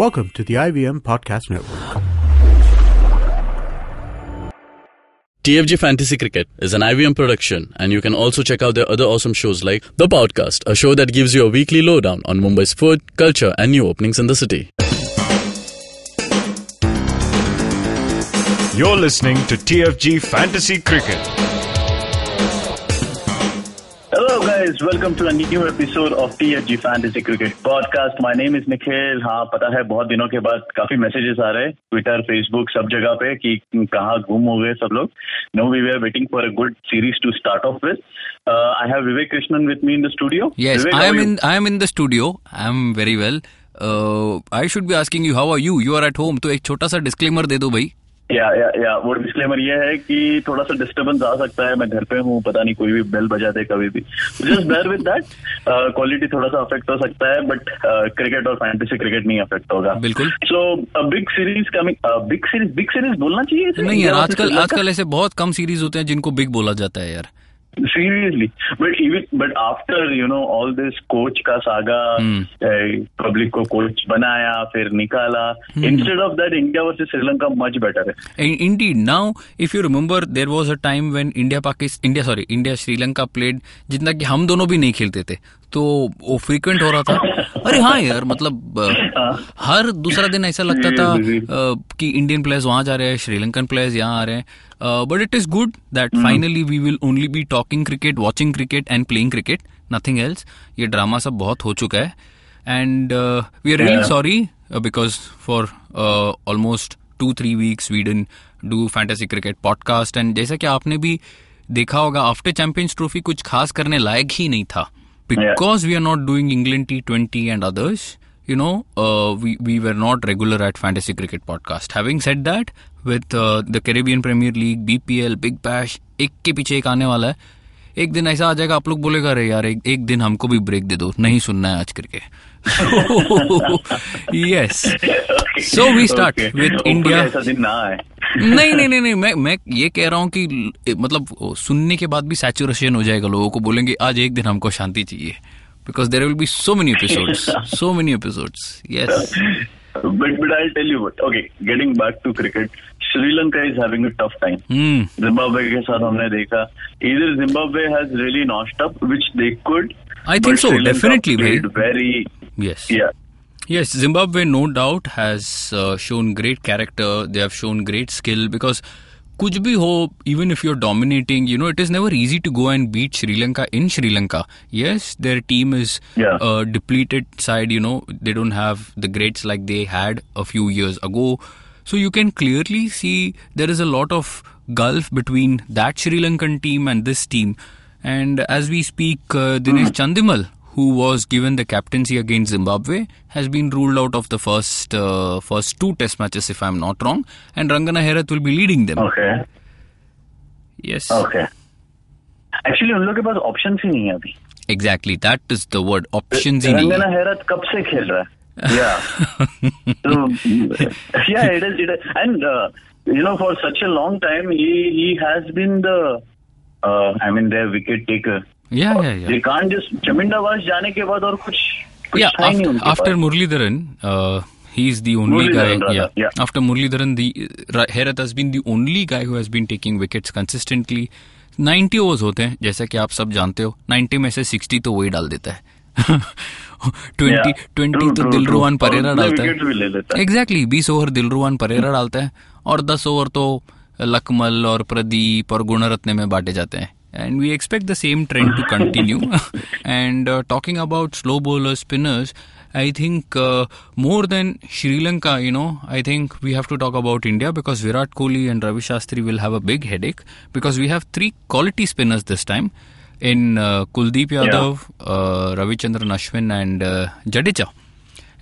Welcome to the IVM Podcast Network. TFG Fantasy Cricket is an IVM production, and you can also check out their other awesome shows like The Podcast, a show that gives you a weekly lowdown on Mumbai's food, culture, and new openings in the city. You're listening to TFG Fantasy Cricket. guys, welcome to a new episode of PSG Fantasy Cricket Podcast. My name is Nikhil. हाँ पता है बहुत दिनों के बाद काफ़ी messages आ रहे हैं ट्विटर फेसबुक सब जगह पे कि कहाँ घूम हो गए सब लोग। No we we are waiting for a good series to start off with I have Vivek Krishnan with me in the studio I am in the studio I am very well I should be asking you how are you you are at home तो एक छोटा सा डिस्कलेमर दे दो भाई। या या या वो डिस्क्लेमर ये है कि थोड़ा सा डिस्टर्बेंस आ सकता है। मैं घर पे हूँ पता नहीं कोई भी बेल बजा दे कभी भी। Just bear with that quality थोड़ा सा अफेक्ट हो सकता है बट क्रिकेट और फैंटेसी क्रिकेट नहीं अफेक्ट होगा। बिल्कुल। So big series coming big series big series बोलना चाहिए नहीं यार आजकल आजकल ऐसे बहुत कम सीरीज़ होते हैं जिनको बिग बोला जाता है यार. Seriously, but even but after you know all this coach का सागा पब्लिक को कोच बनाया फिर निकाला instead of that India versus Sri Lanka much better है Indeed, now if you remember, there was a time when India Pakistan, India sorry, India Sri Lanka played जितना कि हम दोनों भी नहीं खेलते थे. तो वो फ्रीक्वेंट हो रहा था अरे हाँ यार मतलब हर दूसरा दिन ऐसा लगता था कि इंडियन प्लेयर्स वहाँ जा रहे हैं श्रीलंकन प्लेयर्स यहाँ आ रहे हैं but it is good that finally we will only be talking cricket watching cricket and playing cricket nothing else ये ड्रामा सब बहुत हो चुका है. And we are really sorry because for almost two three weeks we done do fantasy cricket podcast and जैसा कि आपने भी देखा होगा आफ्टर चैंपियंस ट्रॉफी कुछ खास करने लायक ही नहीं था. Because we are not doing England T20 and others, you know, uh, we, we were not regular at Fantasy Cricket Podcast. Having said that, with uh, the Caribbean Premier League, BPL, Big Bash, एक के पीछे एक आने वाला है। एक दिन ऐसा आ जाएगा आप लोग बोलेगा अरे यार एक, एक दिन हमको भी ब्रेक दे दो नहीं सुनना है आज करके yes so we start. With India नहीं नहीं नहीं नहीं मैं मैं ये कह रहा हूँ कि मतलब सुनने के बाद भी सैचुरेशन हो जाएगा लोगों को बोलेंगे आज एक दिन हमको शांति चाहिए. Because there will be so many episodes so many episodes yes but but I'll tell you what okay getting back to cricket Sri Lanka is having a tough time hmm Zimbabwe के साथ हमने देखा either Zimbabwe has really notched up which they could I think but so, Sri Lanka definitely, played bhai. very yes yeah Yes, Zimbabwe, no doubt, has uh, shown great character. They have shown great skill because कुछ भी हो even if you're dominating you know it is never easy to go and beat Sri Lanka in Sri Lanka yes their team is Yeah. a depleted side you know they don't have the greats like they had a few years ago so you can clearly see there is a lot of gulf between that Sri Lankan team and this team and as we speak uh, Dinesh Chandimal who was given the captaincy against Zimbabwe, has been ruled out of the first uh, first two test matches, if I'm not wrong, and Rangana Herath will be leading them. okay Yes, okay actually उन लोग के पास option ही नहीं है अभी exactly. That is the word. Options ही नहीं रंगना है. हैरत कब से खेल रहा है yeah so yeah it is it is and uh, you know for such a long time he he has been the uh, I mean their wicket taker Can't just Chaminda Vaas जाने के बाद और कुछ कुछ Yeah, था नहीं उनके after पास। Muralidharan, uh, the only guy. Muralidharan, rather, Yeah. yeah. After Muralidharan, the uh, Herath has been the only guy who has been taking wickets consistently. 90 overs होते हैं जैसा कि आप सब जानते हो 90 में से 60 तो वही डाल देता है 20 Yeah. 20 True, तो. और परेरा डालता है है। एग्जैक्टली 20 ओवर दिलरुआन परेरा डालता है और 10 ओवर तो लकमल और प्रदीप और गुणरत्ने में बांटे जाते हैं and we expect the same trend to continue and uh, talking about slow bowlers spinners i think uh, more than sri lanka you know i think we have to talk about india because virat kohli and ravi shastri will have a big headache because we have three quality spinners this time in uh, kuldeep yadav uh, ravichandran ashwin and uh, jadeja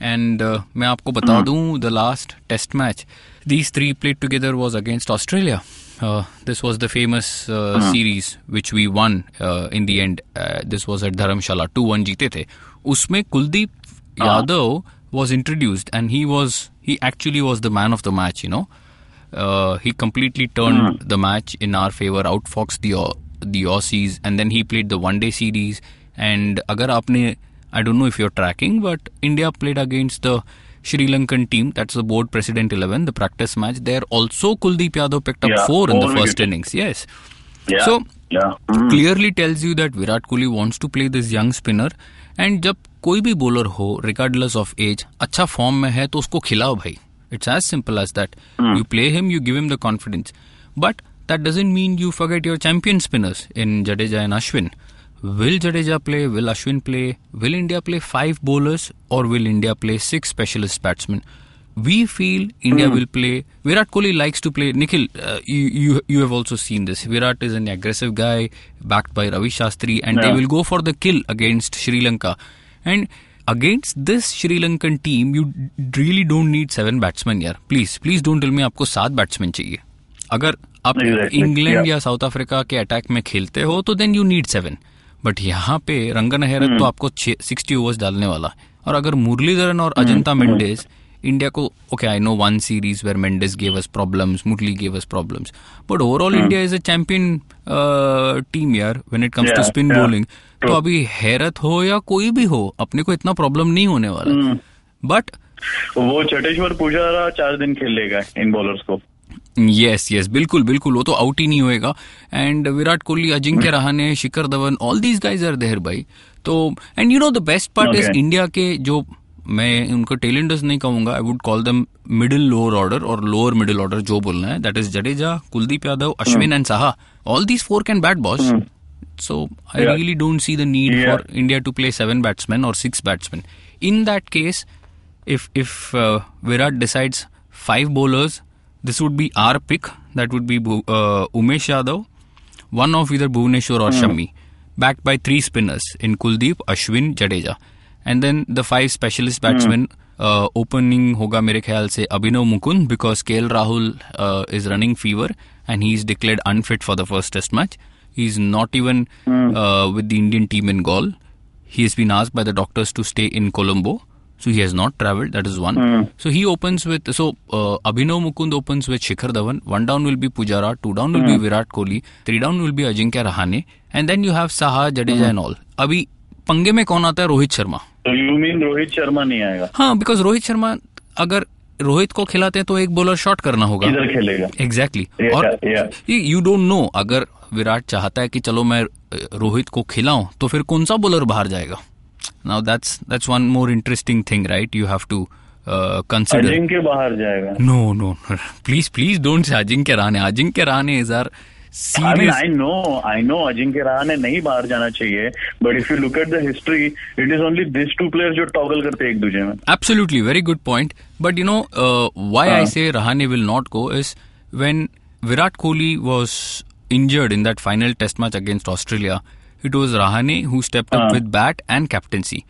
and uh, मैं आपको बता दूं the last test match these three played together was against Australia this was the famous series which we won in the end this was at Dharamshala two one जीते थे। उसमें कुलदीप हाँ। Yadav was introduced and he was he actually was the man of the match you know he completely turn the match in our favour outfox these and then he played the one day series and अगर आपने I don't know if you are tracking but India played against the Sri Lankan team, that's the board president 11, the practice match, there also Kuldeep Yadav picked up Yeah, four in the four first wickets. innings. Yes. Yeah. So, yeah. Mm. clearly tells you that Virat Kohli wants to play this young spinner and जब कोई भी bowler हो regardless of age अच्छा form में है तो उसको खिलाओ भाई it's as simple as that you play him you give him the confidence but that doesn't mean you forget your champion spinners in Jadeja and Ashwin Will Jadeja play will Ashwin play will India play five bowlers or will India play six specialist batsmen we feel India mm. will play. Virat Kohli likes to play. Nikhil, uh, you, you you have also seen this. Virat is an aggressive guy, backed by Ravi Shastri, and yeah. they will go for the kill against Sri Lanka. And against this Sri Lankan team, you d- really don't need seven batsmen here. Please, please don't tell me आपको सात batsmen चाहिए. अगर आप Exactly, England yeah. या South Africa के attack में खेलते हो तो then you need seven but यहाँ पे रंगन हैरत तो आपको सिक्सटी ओवर्स डालने वाला है। और अगर मुरलीधरन और अजंता मेंडेस इंडिया को okay I know one series where Mendis gave us problems Murali gave us problems but overall India is a champion team यार when it comes to spin bowling तो अभी हैरत हो या कोई भी हो अपने को इतना प्रॉब्लम नहीं होने वाला। बट वो चटेश्वर पुजारा चार दिन खेल लेगा इन बॉलर्स को। यस यस बिल्कुल बिल्कुल वो तो आउट ही नहीं होएगा। And Virat Kohli Ajinkya Rahane Shikhar Dhawan all these guys are there भाई। तो and you know the best part is India के जो मैं उनको टेलेंटर्स नहीं कहूँगा I would call them middle lower order और लोअर मिडिल ऑर्डर जो बोलना है that is Jadeja Kuldeep Yadav Ashwin and Saha all these four can bat boss So I Yeah. really don't see the need Yeah. for India to play seven batsmen or six batsmen. In that case, if if uh, Virat decides five bowlers, this would be our pick. That would be uh, Umesh Yadav, one of either Bhuvneshwar or mm. Shami, backed by three spinners in Kuldeep, Ashwin, Jadeja. And then the five specialist hmm. batsmen mm. uh, opening hoga mere say se Abhinav Mukund because KL Rahul uh, is running fever and he is declared unfit for the first test match. He is not even mm. uh, with the Indian team in Gaul. He has been asked by the doctors to stay in Colombo. So he has not travelled. That is one. Mm. So he opens with so uh, Abhinav Mukund opens with Shikhar Dhawan. One down will be Pujara. Two down will mm. be Virat Kohli. Three down will be Ajinkya Rahane. And then you have Saha, Jadeja mm. and all. अभी पंगे में कौन आता है रोहित शर्मा तो you mean Rohit Sharma नहीं आएगा हाँ बिकॉज़ रोहित शर्मा अगर रोहित को खिलाते हैं तो एक बॉलर शॉट करना होगा किधर खेलेगा एग्जैक्टली Yeah, और yeah. यू डोंट नो अगर विराट चाहता है कि चलो मैं रोहित को खिलाऊं तो फिर कौन सा बॉलर बाहर जाएगा Now that's that's one more interesting thing right you have to consider Ajinkya बाहर जाएगा no no please please don't say Ajinkya Rahane Ajinkya Rahane is are I mean, serious I know, I know Ajinkya Rahane नहीं बाहर जाना चाहिए but if you look at the history it is only this two players जो toggle करते हैं एक दूसरे में Absolutely, very good point. But you know uh, why I Uh. say Rahane will not go is when Virat Kohli was injured in that final Test match against Australia, it was Rahane who stepped up Uh. with bat and captaincy,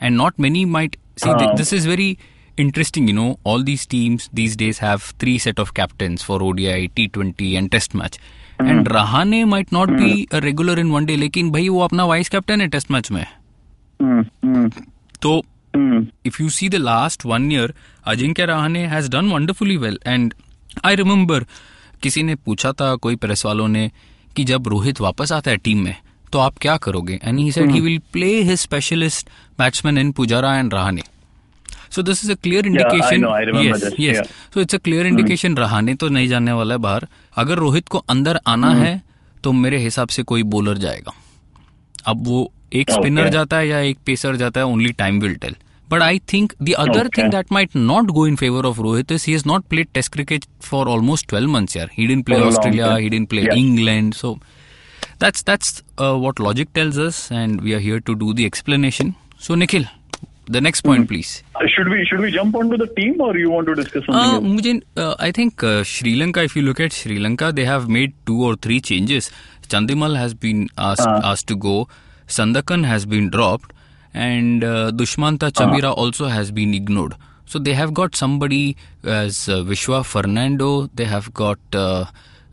and not many might see. uh, th- Uh. this is very interesting. You know, all these teams these days have three set of captains for ODI, T20, and Test match. And Rahane might not be a regular in one day, लेकिन भाई वो अपना vice captain है test match में हम्म, हम्म, तो हम्म, if you see the last one year, Ajinkya Rahane has done wonderfully well. And I remember किसी ने पूछा था कोई प्रेस वालों ने कि जब रोहित वापस आता है टीम में तो आप क्या करोगे? And he said he will play his specialist batsman in Pujara and Rahane so this is a clear indication yes yes so it's a clear indication Rahane तो नहीं जाने वाला है बाहर। अगर रोहित को अंदर आना hmm. है तो मेरे हिसाब से कोई बॉलर जाएगा। अब वो एक स्पिनर Okay. जाता है या एक पेसर जाता है only time will tell but I think the other. Thing that might not go in favour of Rohit is he has not played test cricket for almost 12 months यार he didn't play Australia. He didn't play England so that's that's uh, what logic tells us and we are here to do the explanation so nikhil the next point please should we should we jump onto the team or you want to discuss something Uh, else? uh, I think uh, Sri Lanka. If you look at Sri Lanka, they have made two or three changes. Chandimal has been asked Uh. asked to go. Sandakan has been dropped, and uh, Dushmanta Chamira also has been ignored. So they have got somebody as uh, Vishwa Fernando. They have got.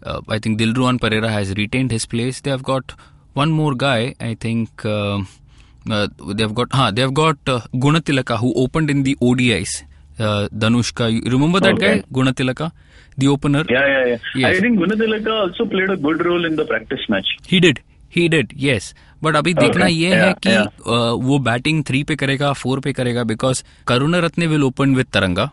Uh, uh, I think Dilruan Pereira has retained his place. They have got one more guy. I think. Uh, uh, they've got huh, they've got uh, Gunatilaka who opened in the ODIs. Uh, Danushka, you remember that Okay. guy Gunatilaka, the opener? Yeah, yeah, yeah. Yes. I think Gunatilaka also played a good role in the practice match. He did. He did, yes. But अभी देखना ये है कि yeah. वो batting three पे करेगा four पे करेगा because Karunaratne will open with Tharanga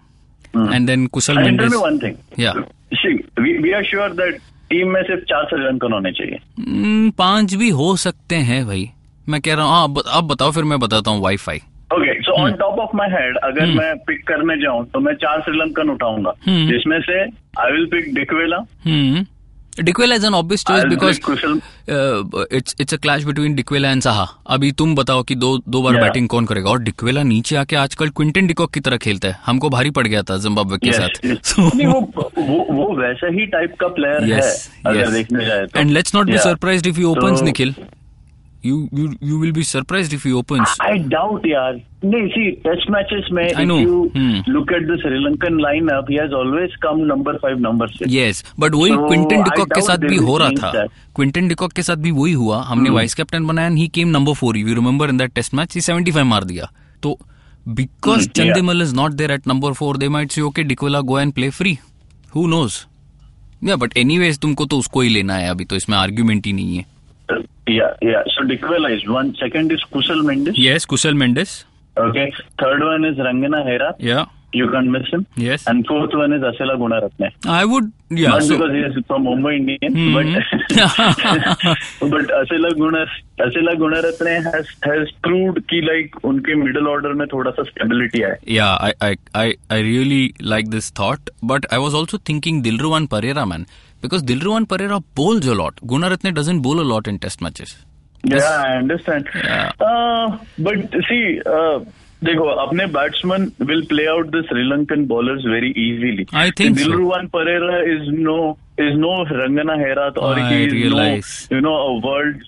Kusal And tell Mendis me one thing. Yeah. See, we, we are sure that team में सिर्फ़ चार श्रीलंकन होने चाहिए? हम्म, पाँच भी हो सकते हैं भाई। मैं कह रहा हूँ अब आप बताओ फिर मैं बताता हूँ WiFi okay so Hmm. On top of my head अगर मैं पिक करने जाऊँ तो मैं चार श्रीलंकन उठाऊँगा? Hmm. जिसमें से I will pick Dickwella Dickwella is an obvious choice because it's it's a clash between Dickwella and Saha अभी तुम बताओ कि दो दो बार Yeah. बैटिंग कौन करेगा और डिक्वेला नीचे आके आजकल क्विंटन डिकॉक की तरह खेलता है हमको भारी पड़ गया था जिम्बाब्वे के Yes, साथ yes. So- नहीं, वो वो वो वैसा ही टाइप का प्लेयर Yes, है अगर yes. देखने जाए तो and let's not be surprised if if opens Nikhil. You you you will be surprised if he opens. I doubt यार नहीं सी टेस्ट मैचेस में I if you Hmm. look at the Sri Lankan lineup he has always come number five number six. Yes, but वही Quinton de Kock के साथ भी हो रहा था. Hmm. क्विंटन डिकॉक के साथ भी वही हुआ। हमने वाइस कैप्टन बनाया he came number four you remember in that test match he 75 मार दिया। तो because Hmm, is not there at number four they might say okay Dickwella go and play free who knows या but anyways तुमको तो उसको ही लेना है अभी तो इसमें आर्ग्यूमेंट ही नहीं है। yeah yeah so Dikwela is one second is Kusal Mendes yes Kusal Mendis okay third one is Rangana Hera या you can't miss him Yes. and fourth one is Asela Gunaratne I would या not because he is from Mumbai Indians, but but Asela Guna Asela Gunaratne has has proved कि like उनके middle order में थोड़ा सा stability है. Yeah, I, I, I, I really like this thought, but I was also thinking Dilruwan Pereira, man, Because Dilruwan Pereira bowls a lot. Gunaratne doesn't bowl a lot in test matches. Yeah, I understand. Yeah. Uh, but see, uh, देखो अपने batsman will play out the Sri Lankan bowlers very easily I think so. Dilruwan Perera is no is no Rangana Herath और I he is no realize. You know world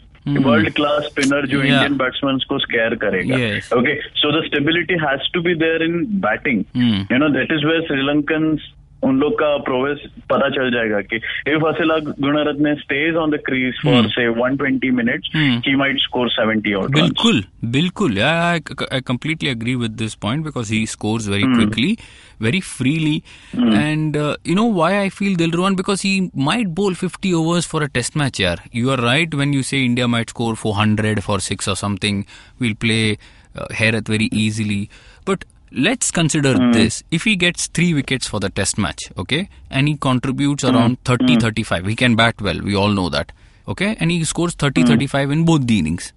world class spinner जो Yeah. Indian batsman को scare करेगा Yes. Okay so the stability has to be there in batting Hmm. You know that is where Sri Lankan उन लोग का progress पता चल जाएगा कि if Asela Gunaratne stays on the crease for say 120 minutes he might score 70 और बिल्कुल बिल्कुल. I completely agree with this point because he scores very quickly very freely and you know why I feel Dilruwan because he might bowl 50 overs for a test match यार you are right when you say India might score 400 for six और something we'll play her Herath very easily but let's consider this if he gets 3 wickets for the test match okay and he contributes around 30 35 he can bat well we all know that okay and he scores 30 35 in both the innings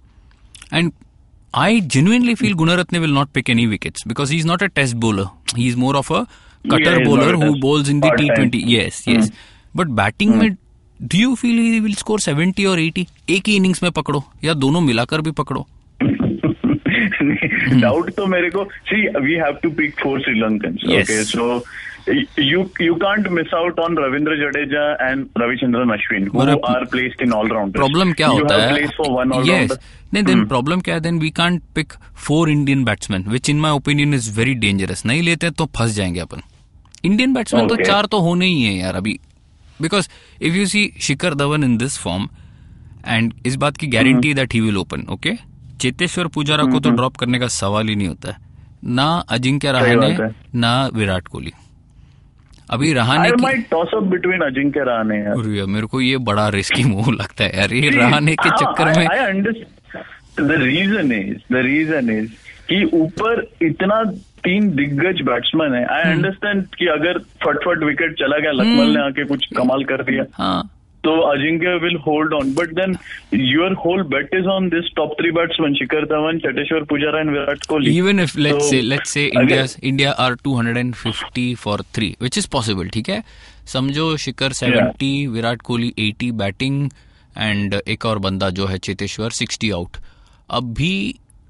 and I genuinely feel Gunaratne will not pick any wickets because he's not a test bowler. He's more of a cutter Yeah, he's bowler not a who test- bowls in the part-time. T20. Yes, yes. But batting में do you feel he will score 70 or 80? एक ही innings में पकड़ो या दोनों मिलाकर भी पकड़ो doubt तो मेरे को see we have to pick four Sri Lankan okay so you you can't miss out on Ravindra Jadeja and Ravichandran Ashwin who are placed in all rounders. Problem क्या you होता है for one all yes. नहीं then problem क्या है then we can't pick four Indian batsman which in my opinion is very dangerous नहीं लेते तो फंस जाएँगे अपन। इंडियन बैट्समैन तो चार तो होने ही है यार अभी because if you see Shikhar Dhawan in this form and इस बात की guarantee that he will open okay Cheteshwar Pujara को तो ड्रॉप करने का सवाल ही नहीं होता है। ना अजिंक्य रहाने ना विराट कोहली। अभी रहाने की might toss up between Ajinkya यार. मेरे को ये बड़ा रिस्की मूव लगता है यार। ये रहाने के हाँ, चक्कर में. The reason is, the reason is कि ऊपर इतना तीन दिग्गज बैट्समैन है। हम्म। आई अंडरस्टैंड कि अगर फटफट विकेट चला गया लखमल ने आके कुछ कमाल कर दिया। हाँ। तो Ajinkya will hold on but then your whole bet is on this top three batsman Shikhar Dhawan Cheteshwar Pujara and Virat Kohli even if let's So, say let's say अगर- India's India are 250 for three which is possible ठीक है? समझो Shikhar 70 Virat Kohli 80 batting and एक और बंदा जो है Cheteshwar 60 out अब भी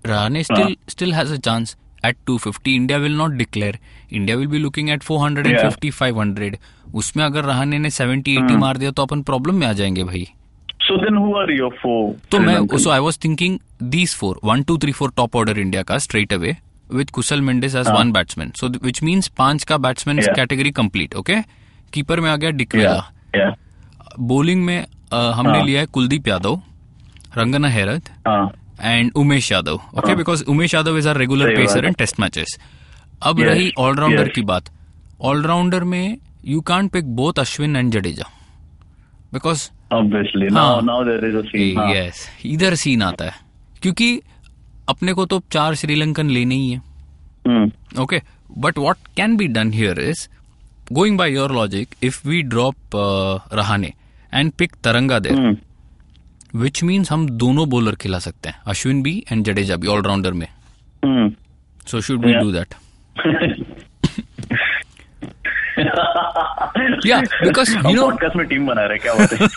Rahane still still has a chance at 250 India will not declare India will be looking at 450 500 उसमें अगर रहाने ने 70 80 मार दिया तो अपन प्रॉब्लम में आ जाएँगे भाई। So then who are your four तो मैं so I was thinking these four one two three four top order India का straight away with Kushal Mendis as one batsman so which means पाँच का batsman category complete okay keeper में आ गया Dickwella bowling में हमने लिया है Kuldeep Yadav Rangana Herath and Umesh Yadav okay because Umesh Yadav is are regular pacer. In test matches अब Yes, रही ऑलराउंडर yes. की बात। ऑलराउंडर में you can't pick both Ashwin and Jadeja because obviously. Now now there is a scene. Yes इधर scene आता है। क्योंकि अपने को तो चार श्रीलंकन लेने ही है। Hmm. Okay, but what can be done here is going by your logic, if we drop uh, Rahane and pick Which means हम दोनों बॉलर खिला सकते हैं अश्विन भी एंड जडेजा भी ऑलराउंडर में. So should we do that Yeah, because, you know- podcast में team बना रहे क्या बात है?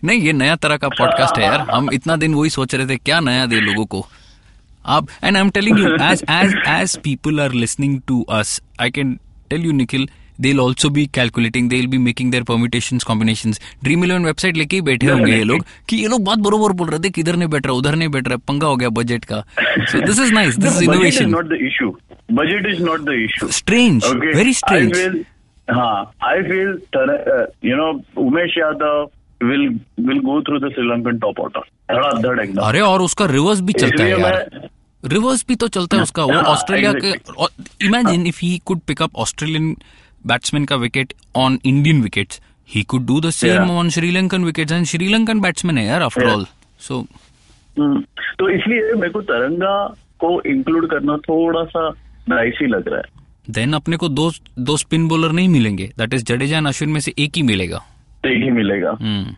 नहीं ये नया तरह का पॉडकास्ट है यार। हम इतना दिन वही सोच रहे थे क्या नया दे लोगों को? आप and I am telling you as as as people are listening to us I can tell you Nikhil they will also be calculating they will be making their dream eleven website लेके ही बैठे होंगे ये लोग कि ये लोग बात बरोबर बोल रहे थे किधर नहीं बैठ रहा उधर नहीं बैठ रहा पंगा हो गया बजट का so this is nice this is innovation not the issue. Budget is not the issue. Strange very strange हाँ, I feel, Tar- uh, you know, Umesh Yadav will will go through the Sri Lankan top order. धड़ाधड़ एकदम. अरे और उसका reverse भी चलता है यार रिवर्स भी तो चलता है उसका वो हाँ, ऑस्ट्रेलिया के imagine if he could pick up Australian batsman का wicket on Indian wickets he could do the same Yeah. On Sri Lankan wickets and Sri Lankan batsman है यार आफ्टर Yeah. ऑल सो हम्म, तो इसलिए मेरे को तरंगा को इंक्लूड करना थोड़ा सा डाइसी लग रहा है। देन अपने को दो दो स्पिन बॉलर नहीं मिलेंगे। That is Jadeja and Ashwin में से एक ही मिलेगा। एक ही मिलेगा। Hmm.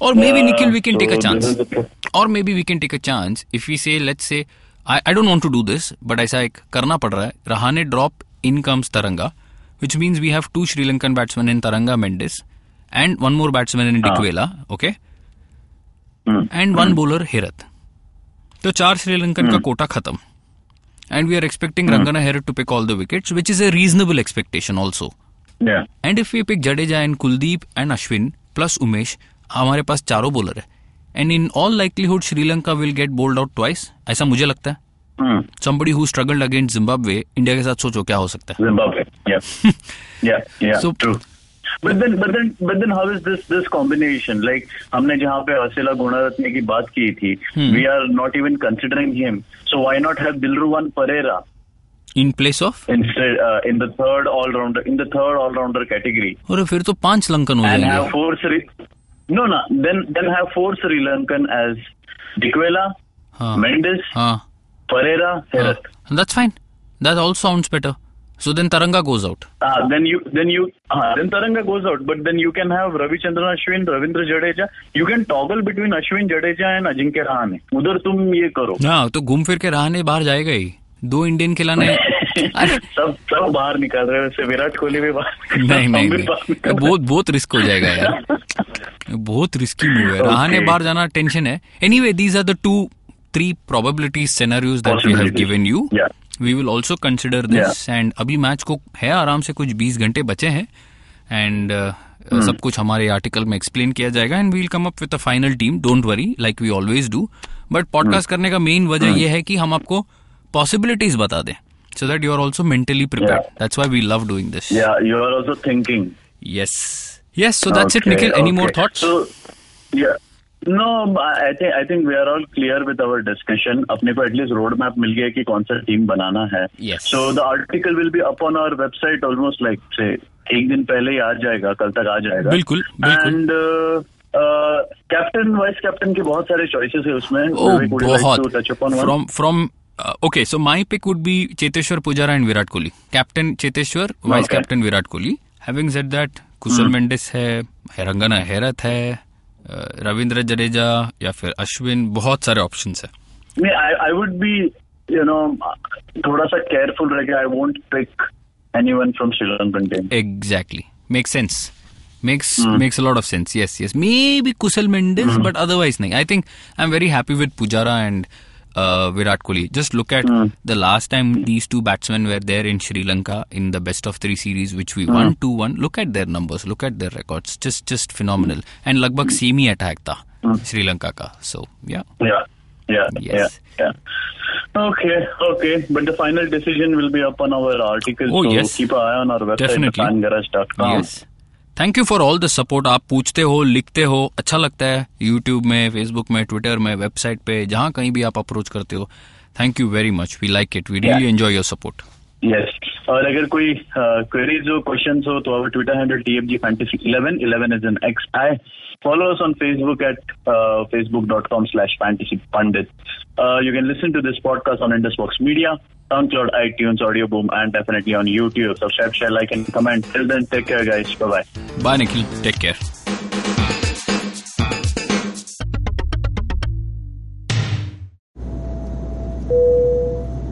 और maybe Nikhil we can take a chance the- और maybe we can take a chance if we say let's say I I don't want to do this but ऐसा एक करना पड़ रहा है। Rahane drop in comes Tharanga which means we have two Sri Lankan batsmen in Taranga Mendes and one more batsman in Dikwela, okay? Hmm. And one bowler Herath. तो चार श्रीलंकन का कोटा खत्म and we are expecting Rangana Herath to pick all the wickets which is a reasonable expectation also Yeah. And if we pick Jadeja and Kuldeep and Ashwin plus Umesh हमारे पास चारों bowler है and in all likelihood Sri Lanka will get bowled out twice ऐसा मुझे लगता है Hmm. Somebody who struggled against Zimbabwe India के साथ सोचो क्या हो सकता है Zimbabwe. Yeah. yeah. Yeah. So- true. But then, but then, but then, how is this this combination? Like, हमने जहाँ पे हसीला गुणारत्ने की बात की थी, we are not even considering him. So why not have Dilruwan Pereira in place of instead uh, in the third all rounder in the third all rounder category और फिर तो पाँच लंकन हो and have जाएँगे four Sri no no then then have four Sri Lankan as Dikwela, हाँ हाँ Pereira, Herath. That's fine that also sounds better so then Tharanga goes out Ah, then you then you ah, then Taranga goes out, but then you can have Ravichandran Ashwin, Ravindra Jadeja. You can toggle between Ashwin Jadeja and Ajinkya Rahane. उधर तुम ये करो हाँ तो घूम फिर के रहने बाहर जाएगा ही दो इंडियन खिलाने सब सब बाहर निकाल रहे हैं विराट कोहली भी बाहर नहीं नहीं नहीं बहुत बहुत रिस्क हो जाएगा यार बहुत रिस्की मूव है रहाने. बाहर जाना टेंशन है anyway these are the two probability scenarios that we have Possibilities. Given you Yeah. We will also consider this and अभी मैच को है आराम से कुछ बीस घंटे बचे हैं एंड Hmm. सब कुछ हमारे आर्टिकल में एक्सप्लेन किया जाएगा and we'll come up with a final team don't worry like we always do but podcast Hmm. करने का मेन वजह यह है कि हम आपको पॉसिबिलिटीज बता दें so that you are also mentally prepare Yeah. That's why we love doing this Yeah, you are also thinking. Yes. Yes, so that's it, Okay, Nikhil. Any think I think we are all clear with our discussion. अपने को at least road map मिल गया कि कौन सा team बनाना है. Yes. So the article will be up on our website almost like say एक दिन पहले ही आ जाएगा, कल तक आ जाएगा. बिल्कुल, बिल्कुल. And कैप्टन वाइस कैप्टन के बहुत सारे चॉइसेस है उसमें. oh, uh, okay, so my pick would be Cheteshwar Pujara and Virat Kohli. Captain Cheteshwar, vice Okay. captain Virat Kohli. Having said that, कुशल मेंडिस है, रंगना हैरत है, uh, रविंद्र जडेजा या फिर अश्विन बहुत सारे ऑप्शन है। थोड़ा सा केयरफुल रहेगा I won't pick anyone from Sri Lankan exactly make sense makes makes a lot of sense yes yes maybe Kushal Mendis but otherwise नहीं. I think I am very happy with Pujara and Uh, Virat Kohli. Just look at hmm. the last time these two batsmen were there in Sri Lanka in the best of three series, which we won hmm. two one. Look at their numbers. Look at their records. Just just phenomenal. And lagbag same hi attack tha hmm. Sri Lanka ka. So yeah. Yeah, yeah, Yes. yeah, yeah. Okay, okay. But the final decision will be up on our article. Oh, so yes. keep an eye on our website, Definitely. fangarage.com. Yes thank you for all the support आप पूछते हो लिखते हो अच्छा लगता है YouTube में Facebook में ट्विटर में वेबसाइट पे जहाँ कहीं भी आप अप्रोच करते हो। Thank you very much we like it we really enjoy your support Yes. और अगर कोई क्वेरीज हो क्वेश्चन हो तो our Twitter handle T F G fantasy eleven eleven is an X I Follow us on Facebook at uh, facebook.com slash fantasy pundit. Uh, you can listen to this podcast on Indusbox Media, SoundCloud, iTunes, Audio Boom, and definitely on YouTube. Subscribe, share, like, and comment. Till then, take care, guys. Bye-bye. Bye, Nikhil. Take care.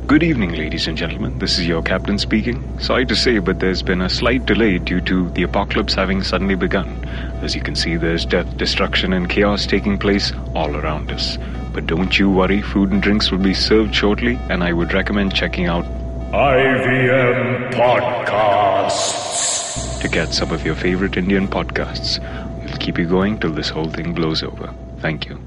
Good evening, ladies and gentlemen. This is your captain speaking. Sorry to say, but there's been a slight delay due to the apocalypse having suddenly begun. As you can see, there's death, destruction, and chaos taking place all around us. But don't you worry, food and drinks will be served shortly, and I would recommend checking out IVM Podcasts to get some of your favorite Indian podcasts. We'll keep you going till this whole thing blows over. Thank you.